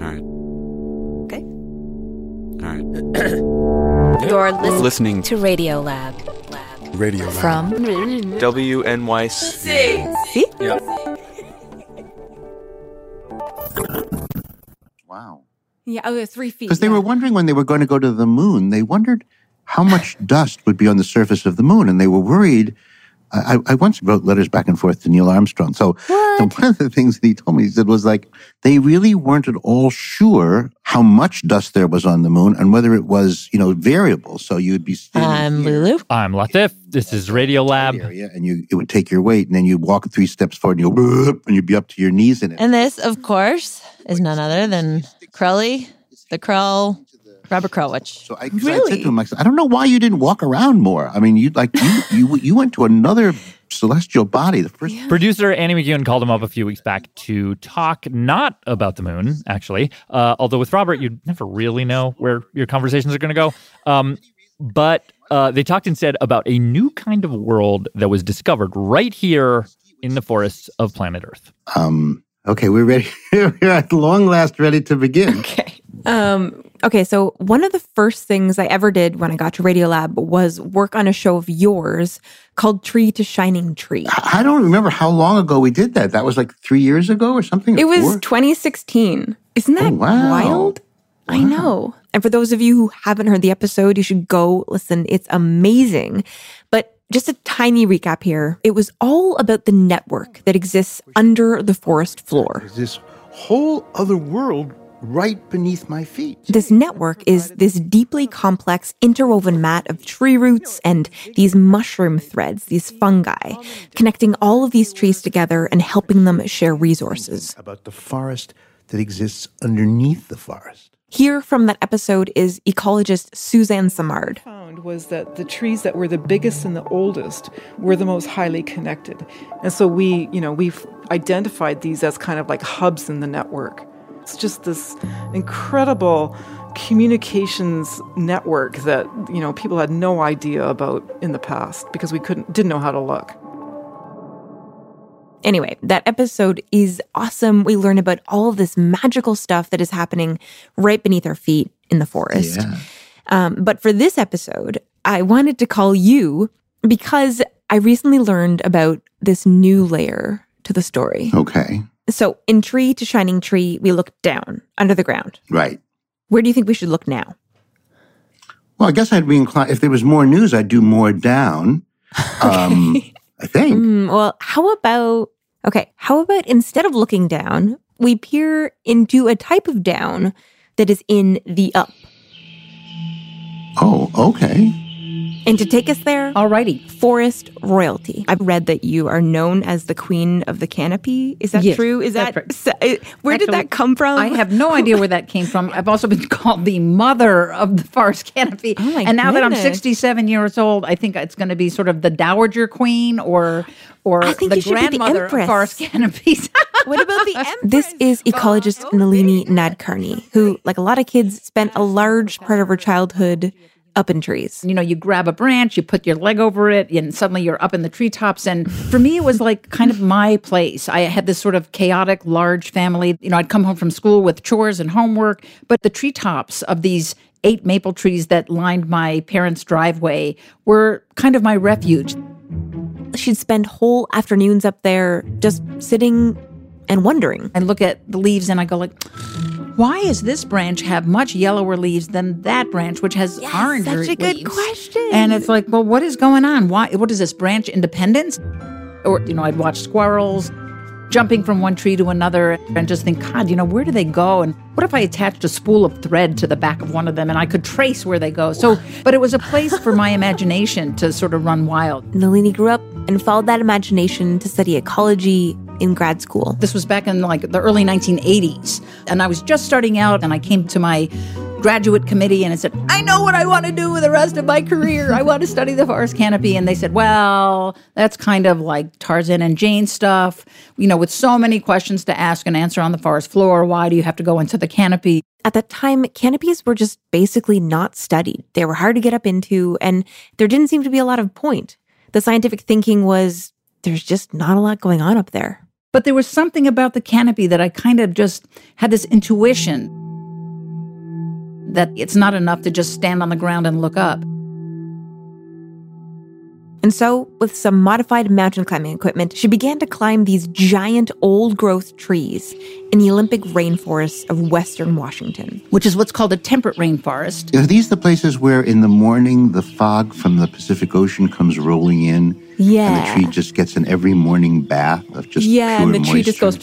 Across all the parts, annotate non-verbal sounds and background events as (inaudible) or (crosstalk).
All right. Okay. All right. (coughs) You're listening, Listening to Radio Lab. Lab. Radio Lab. From WNYC. See? Yeah. Wow. Yeah, oh, three feet. Because they yeah. were wondering when they were going to go to the moon, they wondered how much dust would be on the surface of the moon, and they were worried. I, I once wrote letters back and forth to Neil Armstrong. So and (laughs) one of the things that he told me, he said, was like, they really weren't at all sure how much dust there was on the moon and whether it was, you know, variable. So you'd be standing I'm here Lulu. I'm Latif. This is Radiolab. area and you it would take your weight and then you'd walk three steps forward and you go, and you'd be up to your knees in it. And this, of course, is none other than Crowley, the Crow, Robert Krulwich. So I, 'cause I said to him, I I don't know why you didn't walk around more. I mean, you like you you you went to another celestial body. The first Producer Annie McEwen called him up a few weeks back to talk not about the moon, actually. Uh, although with Robert, you never really know where your conversations are going to go. Um, but uh, they talked instead about a new kind of world that was discovered right here in the forests of planet Earth. Um, okay, we're ready. (laughs) we're at long last ready to begin. Okay. Um, okay, so one of the first things I ever did when I got to Radiolab was work on a show of yours called Tree to Shining Tree. I I don't remember how long ago we did that. That was like three years ago or something. It or was four? 2016. Isn't that Oh, wow. wild? I know. And for those of you who haven't heard the episode, you should go listen. It's amazing. But just a tiny recap here. It was all about the network that exists under the forest floor. There's this whole other world right beneath my feet. This network is this deeply complex interwoven mat of tree roots and these mushroom threads, these fungi, connecting all of these trees together and helping them share resources. About the forest that exists underneath the forest. Here from that episode is ecologist Suzanne Simard. found was that the trees that were the biggest and the oldest were the most highly connected. And so we, you know, we've identified these as kind of like hubs in the network. It's just this incredible communications network that, you know, people had no idea about in the past because we couldn't didn't know how to look. Anyway, that episode is awesome. We learn about all of this magical stuff that is happening right beneath our feet in the forest. Yeah. Um, but for this episode, I wanted to call you because I recently learned about this new layer to the story. Okay. So, in Tree to Shining Tree, we look down under the ground. Right. Where do you think we should look now? Well, I guess I'd be inclined, if there was more news, I'd do more down. (laughs) Um, I think. Hmm, well, how about, okay, how about instead of looking down, we peer into a type of down that is in the up? Oh, okay. And to take us there, Alrighty. forest royalty. I've read that you are known as the queen of the canopy. Is that Yes, true? Is that right. uh, where did that come from? I have no idea where that came from. I've also been (laughs) called the mother of the forest canopy. Oh my and now that I'm 67 years old, I think it's going to be sort of the dowager queen or or I think the be the grandmother of forest (laughs) canopies. What about the (laughs) empress? This is ecologist Nalini Nadkarni, who, like a lot of kids, spent a large part of her childhood up in trees. you know, you grab a branch, you put your leg over it, and suddenly you're up in the treetops. And for me, it was like kind of my place. I had this sort of chaotic, large family. You know, I'd come home from school with chores and homework, but the treetops of these eight maple trees that lined my parents' driveway were kind of my refuge. She'd spend whole afternoons up there just sitting and wondering. I look at the leaves and I go like, why is this branch have much yellower leaves than that branch, which has orange such a good leaves? question. And it's like, well, what is going on? Why? What is this branch independence? Or you know, I'd watch squirrels jumping from one tree to another and just think, God, you know, where do they go? And what if I attached a spool of thread to the back of one of them and I could trace where they go? So, but it was a place for my imagination to sort of run wild. Nalini grew up and followed that imagination to study ecology in grad school. This was back in like the early 1980s. And I was just starting out and I came to my graduate committee and I said, I know what I want to do with the rest of my career. I want to study the forest canopy. And they said, well, that's kind of like Tarzan and Jane stuff. You know, with so many questions to ask and answer on the forest floor, why do you have to go into the canopy? At that time, canopies were just basically not studied. They were hard to get up into, and there didn't seem to be a lot of point. The scientific thinking was there's just not a lot going on up there. But there was something about the canopy that I kind of just had this intuition that it's not enough to just stand on the ground and look up. And so, with some modified mountain climbing equipment, she began to climb these giant old growth trees in the Olympic rainforests of western Washington. Which is what's called a temperate rainforest. Are these the places where in the morning the fog from the Pacific Ocean comes rolling in? Yeah. And the tree just gets an every morning bath of just yeah, pure and the tree just goes.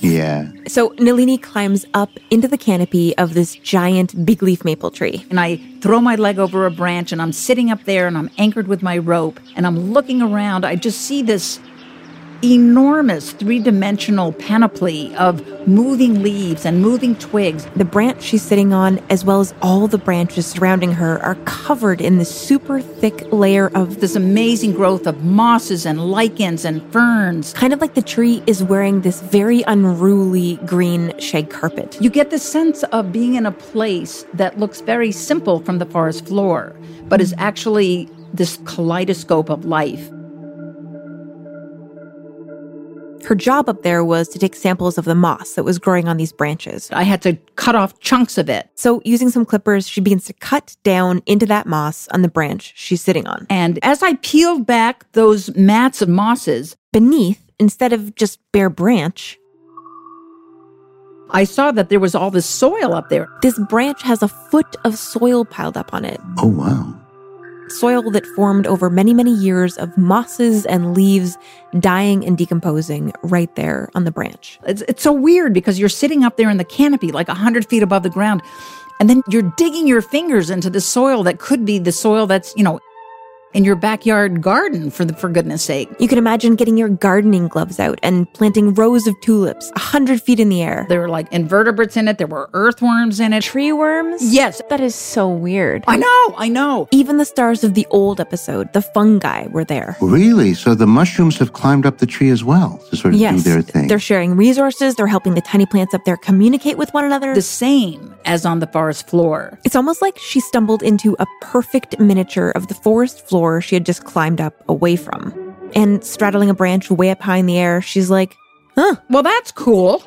Yeah. So Nalini climbs up into the canopy of this giant big leaf maple tree. And I throw my leg over a branch and I'm sitting up there and I'm anchored with my rope and I'm looking around. I just see this enormous three dimensional panoply of moving leaves and moving twigs. The branch she's sitting on, as well as all the branches surrounding her, are covered in this super thick layer of This amazing growth of mosses and lichens and ferns. kind of like the tree is wearing this very unruly green shag carpet. You get the sense of being in a place that looks very simple from the forest floor, but is actually this kaleidoscope of life. Her job up there was to take samples of the moss that was growing on these branches. I had to cut off chunks of it. So, using some clippers, she begins to cut down into that moss on the branch she's sitting on. And as I peeled back those mats of mosses, Beneath, instead of just bare branch, I saw that there was all this soil up there. this branch has a foot of soil piled up on it. Oh, wow. Soil that formed over many, many years of mosses and leaves dying and decomposing right there on the branch. It's, it's so weird because you're sitting up there in the canopy, like 100 feet above the ground, and then you're digging your fingers into the soil that could be the soil that's, you know, in your backyard garden, for, the, for goodness sake. You can imagine getting your gardening gloves out and planting rows of tulips a hundred feet in the air. There were like invertebrates in it, there were earthworms in it. Tree worms? Yes. That is so weird. I know, I know. Even the stars of the old episode, the fungi, were there. Really? So the mushrooms have climbed up the tree as well to sort of Yes, do their thing. they're sharing resources. They're helping the tiny plants up there communicate with one another. The same as on the forest floor. It's almost like she stumbled into a perfect miniature of the forest floor she had just climbed up away from. And straddling a branch way up high in the air, she's like, huh. Well, that's cool.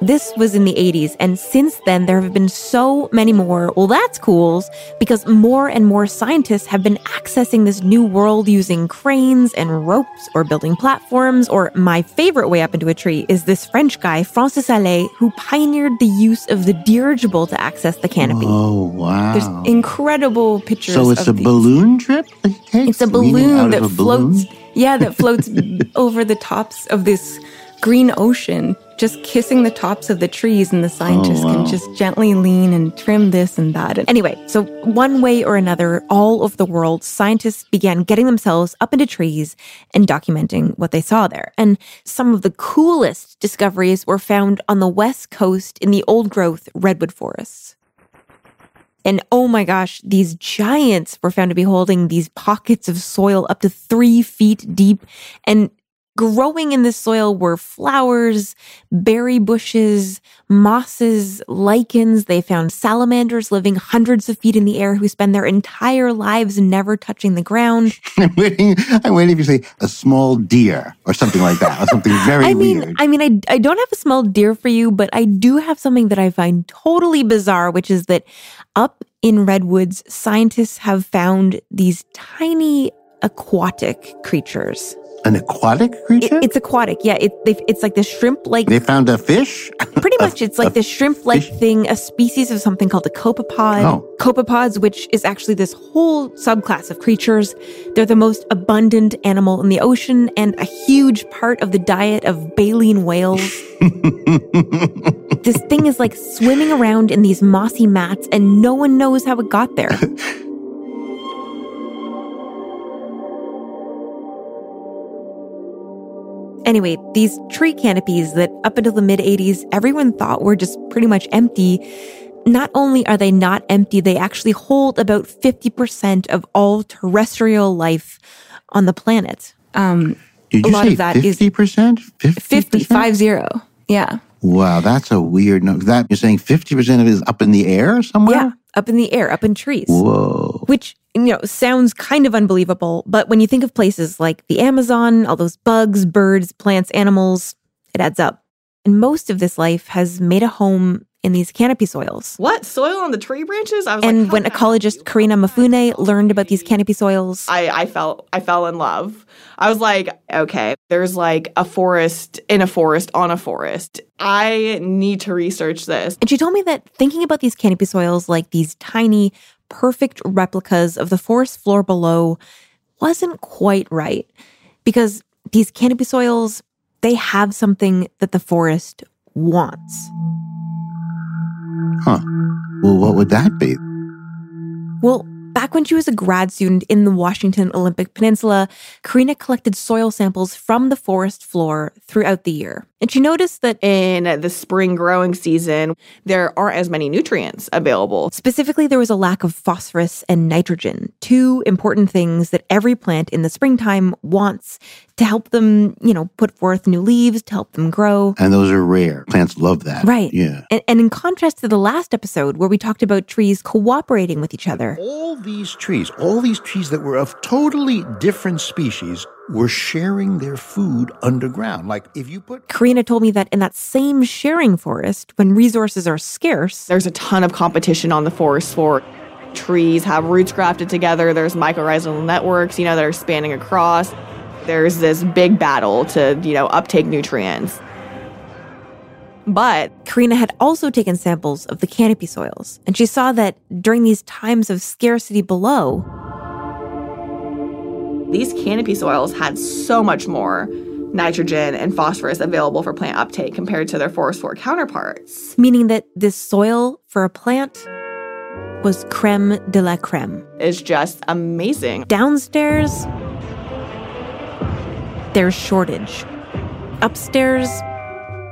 This was in the 80s, and since then, there have been so many more, well, that's cools, because more and more scientists have been accessing this new world using cranes and ropes or building platforms. Or my favorite way up into a tree is this French guy, Francis Hallé, who pioneered the use of the dirigible to access the canopy. Oh, wow. There's incredible pictures. so it's a these. balloon trip that he takes? It's a balloon that a balloon? floats. Yeah, that floats (laughs) over the tops of this green ocean, just kissing the tops of the trees, and the scientists oh, wow. can just gently lean and trim this and that. And anyway, so one way or another, all over the world, scientists began getting themselves up into trees and documenting what they saw there. And some of the coolest discoveries were found on the west coast in the old growth redwood forests. And oh my gosh, these giants were found to be holding these pockets of soil up to three feet deep. And growing in the soil were flowers, berry bushes, mosses, lichens. They found salamanders living hundreds of feet in the air who spend their entire lives never touching the ground. (laughs) I'm waiting. I'm waiting for you say a small deer or something like that, or something (laughs) very I mean, weird. I mean, I, I don't have a small deer for you, but I do have something that I find totally bizarre, which is that up in redwoods, scientists have found these tiny aquatic creatures. An aquatic creature? It- it's aquatic. Yeah, it, they, it's like the shrimp-like. they found a fish? (laughs) Pretty much, it's like the shrimp-like thing, a species of something called a copepod. Oh. Copepods, which is actually this whole subclass of creatures. They're the most abundant animal in the ocean and a huge part of the diet of baleen whales. (laughs) this thing is like swimming around in these mossy mats, and no one knows how it got there. (laughs) Anyway, these tree canopies that up until the mid 80s everyone thought were just pretty much empty, not only are they not empty, they actually hold about 50% of all terrestrial life on the planet. Um, Did a you lot say of that is 50%? 50%? 50, five zero. Yeah. Wow, that's a weird number. That you're saying 50% of it is up in the air somewhere? Yeah. Up in the air, up in trees. Whoa. Which, you know, sounds kind of unbelievable, but when you think of places like the Amazon, all those bugs, birds, plants, animals, it adds up. And most of this life has made a home in these canopy soils. What soil on the tree branches? I was And like, when ecologist Korena Mafune learned about these canopy soils, I, I felt I fell in love. I was like, okay, there's like a forest in a forest on a forest. I need to research this. and she told me that thinking about these canopy soils like these tiny, perfect replicas of the forest floor below wasn't quite right. Because these canopy soils, they have something that the forest wants. Huh. Well, what would that be? Well, back when she was a grad student in the Washington Olympic Peninsula, Korena collected soil samples from the forest floor throughout the year. And she noticed that In the spring growing season, there aren't as many nutrients available. specifically there was a lack of phosphorus and nitrogen, two important things that every plant in the springtime wants to help them, you know, put forth new leaves, to help them grow. And those are rare. Plants love that. Right. Yeah. And, and in contrast to the last episode where we talked about trees cooperating with each other, All these trees, all these trees that were of totally different species, were sharing their food underground. Like if you put Korena told me that in that same sharing forest, when resources are scarce, There's a ton of competition on the forest floor. Trees have roots grafted together. There's mycorrhizal networks, you know, that are spanning across. There's this big battle to, you know, uptake nutrients. But Korena had also taken samples of the canopy soils, and she saw that during these times of scarcity below, these canopy soils had so much more nitrogen and phosphorus available for plant uptake compared to their forest floor counterparts. meaning that this soil for a plant was creme de la creme. Is just amazing. Downstairs, there's shortage. Upstairs,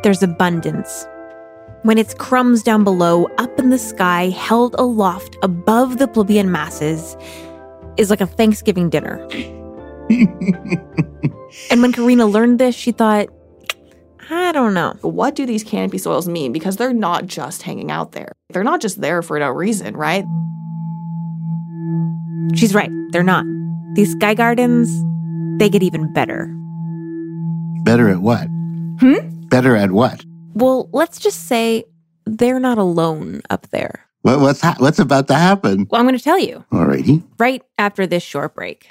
there's abundance. When it's crumbs down below, up in the sky, held aloft above the plebeian masses, is like a Thanksgiving dinner. (laughs) and when Korena learned this, she thought, I don't know. What do these canopy soils mean? Because they're not just hanging out there. They're not just there for no reason, right? She's right, they're not. These sky gardens, they get even better. Better at what? Hmm? Better at what? Well, let's just say they're not alone up there. what what's, ha- what's about to happen? Well, I'm going to tell you Alrighty. right after this short break.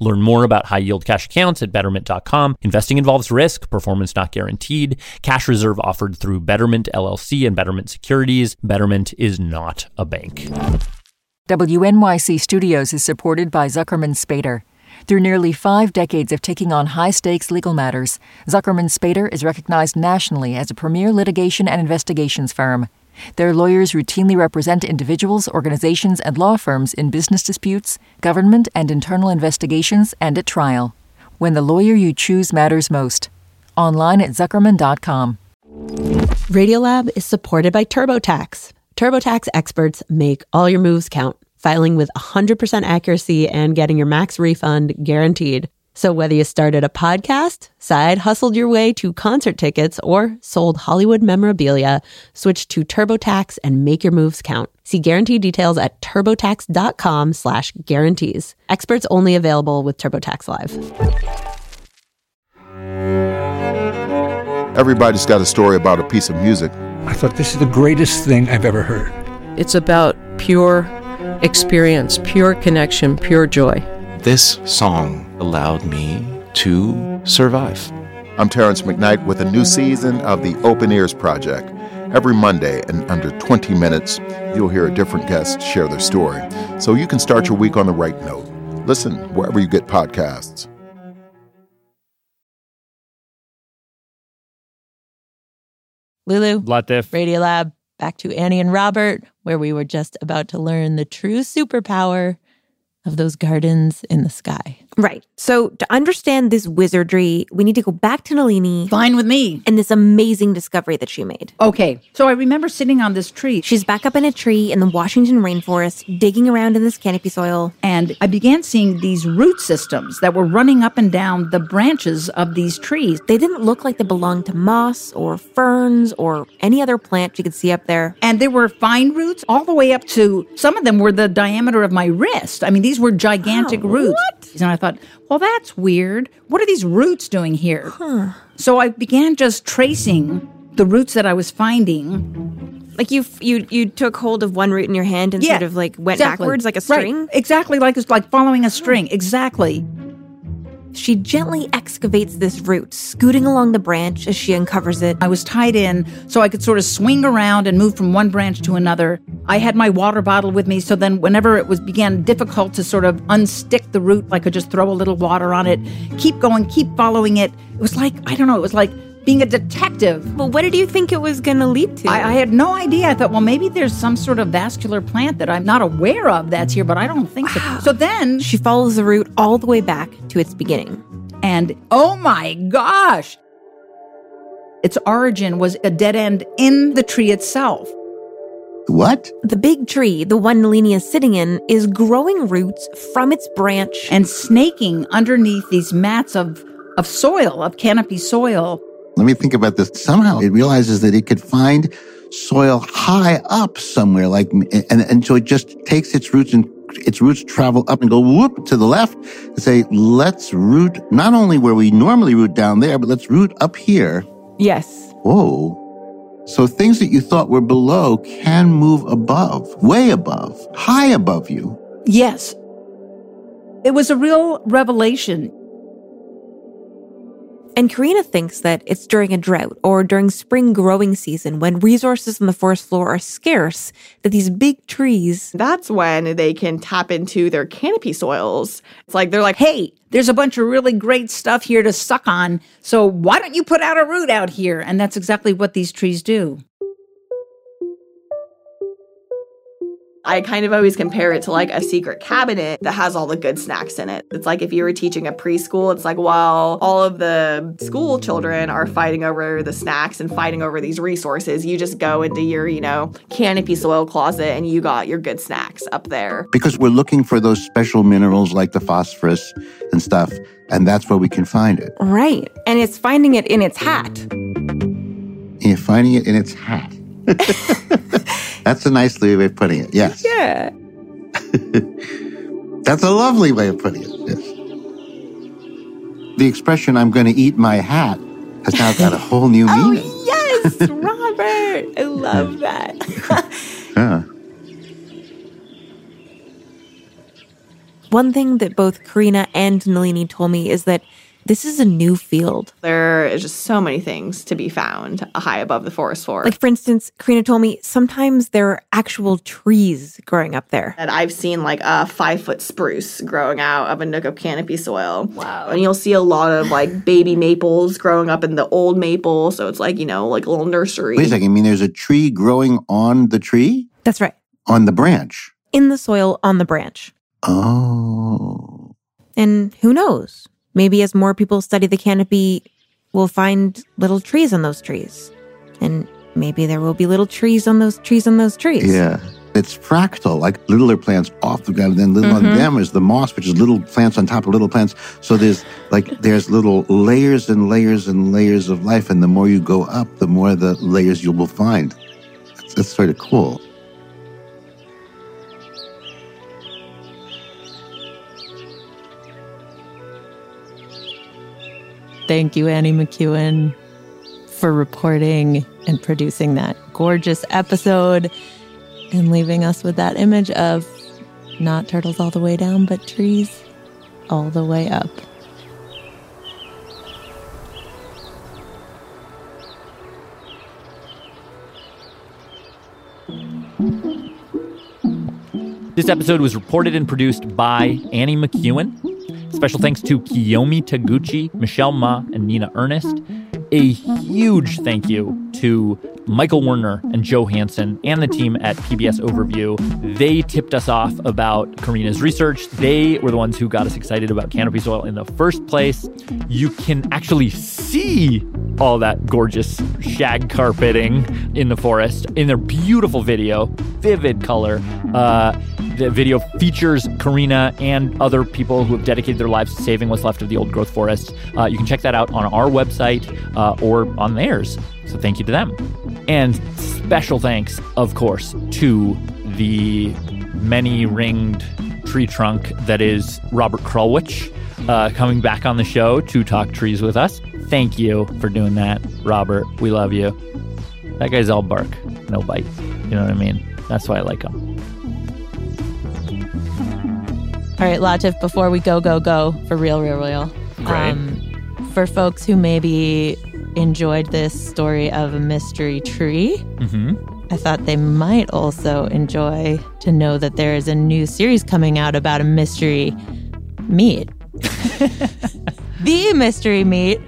Learn more about high yield cash accounts at betterment.com. Investing involves risk, performance not guaranteed. Cash reserve offered through Betterment LLC and Betterment Securities. Betterment is not a bank. WNYC Studios is supported by Zuckerman Spader. Through nearly five decades of taking on high stakes legal matters, Zuckerman Spader is recognized nationally as a premier litigation and investigations firm. Their lawyers routinely represent individuals, organizations, and law firms in business disputes, government and internal investigations, and at trial. When the lawyer you choose matters most. Online at Zuckerman.com. Radiolab is supported by TurboTax. TurboTax experts make all your moves count, filing with 100% accuracy and getting your max refund guaranteed. So whether you started a podcast, side hustled your way to concert tickets, or sold Hollywood memorabilia, switch to TurboTax and make your moves count. See guarantee details at turbotax.com slash guarantees. Experts only available with TurboTax Live. Everybody's got a story about a piece of music. I thought this is the greatest thing I've ever heard. It's about pure experience, pure connection, pure joy. This song allowed me to survive. I'm Terrence McKnight with a new season of the Open Ears Project. Every Monday, in under 20 minutes, you'll hear a different guest share their story, so you can start your week on the right note. Listen wherever you get podcasts. Lulu, Latif, Radiolab, back to Annie and Robert, where we were just about to learn the true superpower of those gardens in the sky. Right. So to understand this wizardry, we need to go back to Nalini. Fine with me. And this amazing discovery that she made. Okay. So I remember sitting on this tree. She's back up in a tree in the Washington rainforest, digging around in this canopy soil. And I began seeing these root systems that were running up and down the branches of these trees. They didn't look like they belonged to moss or ferns or any other plant you could see up there. And there were fine roots all the way up to some of them were the diameter of my wrist. I mean, these were gigantic Wow, roots. what? Thought, well, that's weird. What are these roots doing here? Huh. So I began just tracing the roots that I was finding. Like you, you, you took hold of one root in your hand and sort of like went exactly. backwards like a string. Right. string. Exactly like it's like following a string. Exactly. She gently excavates this root, scooting along the branch as she uncovers it. I was tied in so I could sort of swing around and move from one branch to another. I had my water bottle with me, so then whenever it was began difficult to sort of unstick the root, I could just throw a little water on it, keep going, keep following it. It was like I don't know, it was like being a detective. Well, what did you think it was going to lead to? I, I had no idea. I thought, well, maybe there's some sort of vascular plant that I'm not aware of that's here, but I don't think so. (gasps) So then she follows the root all the way back to its beginning. And oh my gosh, its origin was a dead end in the tree itself. What? The big tree, the one Nalini is sitting in, is growing roots from its branch and snaking underneath these mats of, of soil, of canopy soil. Let me think about this. Somehow it realizes that it could find soil high up somewhere, like, and, and so it just takes its roots and its roots travel up and go whoop to the left and say, let's root not only where we normally root down there, but let's root up here. Yes. Whoa. So things that you thought were below can move above, way above, high above you. Yes. It was a real revelation. And Korena thinks that it's during a drought or during spring growing season when resources on the forest floor are scarce that these big trees. That's when they can tap into their canopy soils. It's like they're like, hey, there's a bunch of really great stuff here to suck on. So why don't you put out a root out here? And that's exactly what these trees do. I kind of always compare it to like a secret cabinet that has all the good snacks in it. It's like if you were teaching a preschool, it's like while all of the school children are fighting over the snacks and fighting over these resources, you just go into your, you know, canopy soil closet and you got your good snacks up there. Because we're looking for those special minerals like the phosphorus and stuff, and that's where we can find it. Right. And it's finding it in its hat. You're finding it in its hat. (laughs) That's a nice way of putting it. Yes. Yeah. (laughs) That's a lovely way of putting it. Yes. The expression "I'm going to eat my hat" has now got a (laughs) whole new oh, meaning. yes, (laughs) Robert. I love that. Yeah. One thing that both Korena and Nalini told me is that this is a new field. There is just so many things to be found high above the forest floor. Like, for instance, Korena told me sometimes there are actual trees growing up there. And I've seen like a five foot spruce growing out of a nook of canopy soil. Wow. And you'll see a lot of like baby maples growing up in the old maple. So it's like, you know, like a little nursery. Wait a second. I mean, there's a tree growing on the tree? That's right. On the branch? In the soil on the branch. Oh. And who knows? Maybe as more people study the canopy, we'll find little trees on those trees. And maybe there will be little trees on those trees on those trees. Yeah. It's fractal, like littler plants off the ground, and then little Mhm. on them is the moss, which is little plants on top of little plants. So there's like there's little layers and layers and layers of life, and the more you go up, the more the layers you will find. That's, that's sort of cool. Thank you, Annie McEwen, for reporting and producing that gorgeous episode and leaving us with that image of not turtles all the way down, but trees all the way up. This episode was reported and produced by Annie McEwen. Special thanks to Kiyomi Taguchi, Michelle Ma, and Nina Ernest. A huge thank you to Michael Werner and Joe Hanson and the team at PBS Overview. They tipped us off about Korena's research. They were the ones who got us excited about canopy soil in the first place. You can actually see all that gorgeous shag carpeting in the forest in their beautiful video, vivid color. Uh, the video features Korena and other people who have dedicated their lives to saving what's left of the old growth forest. Uh, you can check that out on our website uh, or on theirs. So thank you to them. And special thanks, of course, to the many ringed tree trunk that is Robert Krulwich uh, coming back on the show to talk trees with us. Thank you for doing that, Robert. We love you. That guy's all bark, no bite. You know what I mean? That's why I like him. All right, Latif, before we go, go, go for real, real, real. Great. Um, for folks who maybe enjoyed this story of a mystery tree, Mm-hmm. I thought they might also enjoy to know that there is a new series coming out about a mystery meat. (laughs) the mystery meat,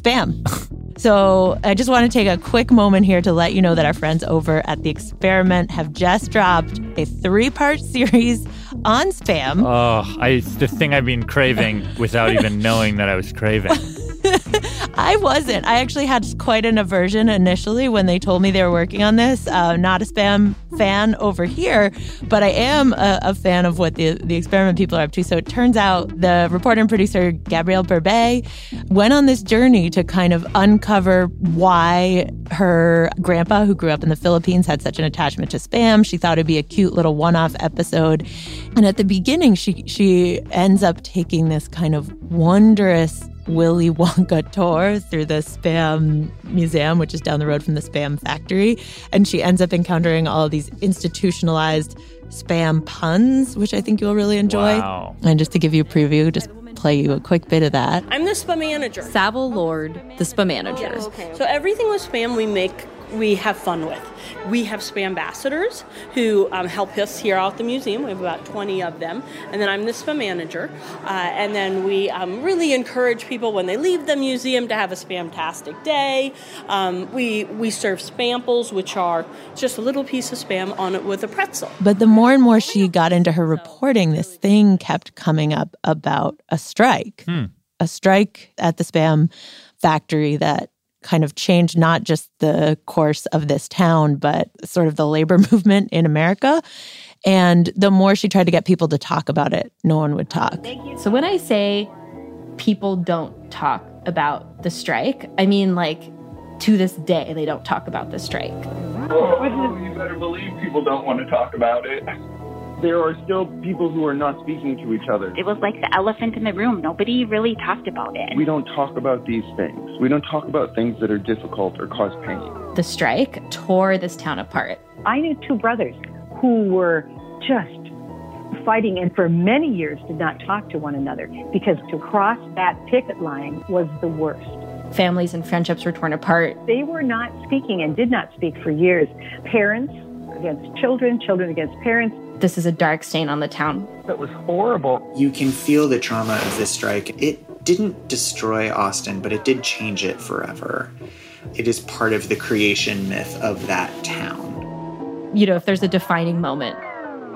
spam. So I just want to take a quick moment here to let you know that our friends over at The Experiment have just dropped a three part series on spam. Oh, I, it's the thing I've been craving without even knowing that I was craving. (laughs) I wasn't. I actually had quite an aversion initially when they told me they were working on this. Uh, not a spam fan over here, but I am a, a fan of what the, the experiment people are up to. So it turns out the reporter and producer Gabrielle Berbey went on this journey to kind of uncover why her grandpa, who grew up in the Philippines, had such an attachment to spam. She thought it'd be a cute little one-off episode. And at the beginning, she she ends up taking this kind of wondrous Willy Wonka tour through the Spam Museum, which is down the road from the Spam Factory. And she ends up encountering all of these institutionalized spam puns, which I think you'll really enjoy. Wow. And just to give you a preview, just play you a quick bit of that. I'm the spam manager. Savile Lord, the spam manager. Yes. So everything with spam we make, we have fun with. We have spam ambassadors who um, help us here out at the museum. We have about 20 of them. And then I'm the spa manager. Uh, and then we um, really encourage people when they leave the museum to have a spamtastic day. Um, we, we serve spamples, which are just a little piece of spam on it with a pretzel. But the more and more she got into her reporting, this thing kept coming up about a strike. A strike at the spam factory that kind of changed not just the course of this town, but sort of the labor (laughs) movement in America. And the more she tried to get people to talk about it, no one would talk. So when I say people don't talk about the strike, I mean like to this day they don't talk about the strike. Oh, you better believe people don't want to talk about it. (laughs) There are still people who are not speaking to each other. It was like the elephant in the room. Nobody really talked about it. We don't talk about these things. We don't talk about things that are difficult or cause pain. The strike tore this town apart. I knew two brothers who were just fighting and for many years did not talk to one another because to cross that picket line was the worst. Families and friendships were torn apart. They were not speaking and did not speak for years. Parents against children, children against parents. This is a dark stain on the town. That was horrible. You can feel the trauma of this strike. It didn't destroy Austin, but it did change it forever. It is part of the creation myth of that town. You know, if there's a defining moment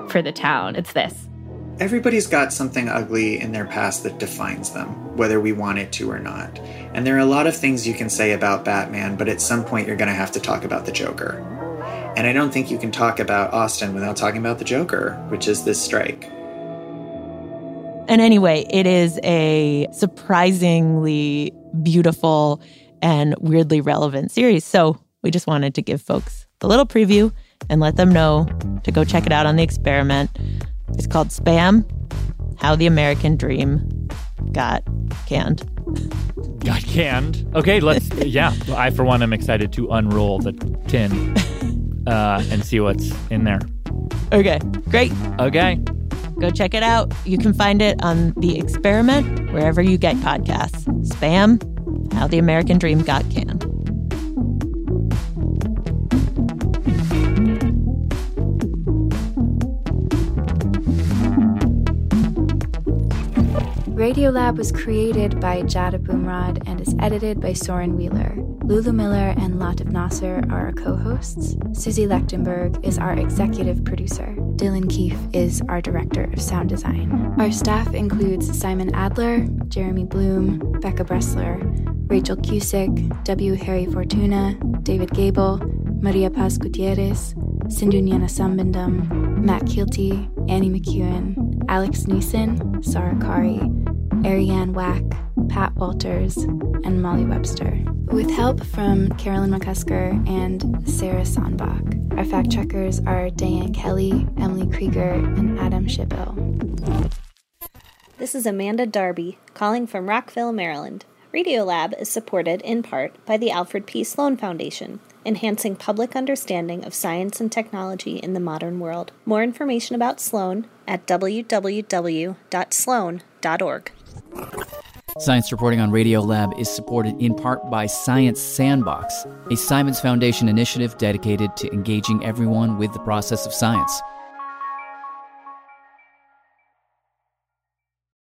for the town, it's this. Everybody's got something ugly in their past that defines them, whether we want it to or not. And there are a lot of things you can say about Batman, but at some point you're going to have to talk about the Joker. And I don't think you can talk about Austin without talking about the Joker, which is this strike. And anyway, it is a surprisingly beautiful and weirdly relevant series. So we just wanted to give folks the little preview and let them know to go check it out on the experiment. It's called Spam How the American Dream Got Canned. Got canned. Okay, let's. yeah, I for one am excited to unroll the tin uh, and see what's in there. Okay, great. Okay. Go check it out. You can find it on The Experiment, wherever you get podcasts. Spam How the American Dream Got Canned. Radiolab was created by Jad Abumrad and is edited by Soren Wheeler. Lulu Miller and Latif Nasser are our co hosts. Susie Lechtenberg is our executive producer. Dylan Keefe is our director of sound design. Our staff includes Simon Adler, Jeremy Bloom, Becca Bressler, Rachel Cusick, W. Harry Fortuna, David Gebel, Maria Paz Gutierrez, Sindhu Sambandam, Matt Kielty, Annie McEwen, Alex Neason, Sarah Qari, Arianne Wack, Pat Walters, and Molly Webster. With help from Carolyn McCusker and Sarah Sandbach. Our fact checkers are Diane Kelly, Emily Krieger, and Adam Shippill. This is Amanda Darby, calling from Rockville, Maryland. Radiolab is supported in part by the Alfred P. Sloan Foundation, enhancing public understanding of science and technology in the modern world. More information about Sloan at www.sloan.org. Science reporting on Radiolab is supported in part by Science Sandbox, a Simons Foundation initiative dedicated to engaging everyone with the process of science.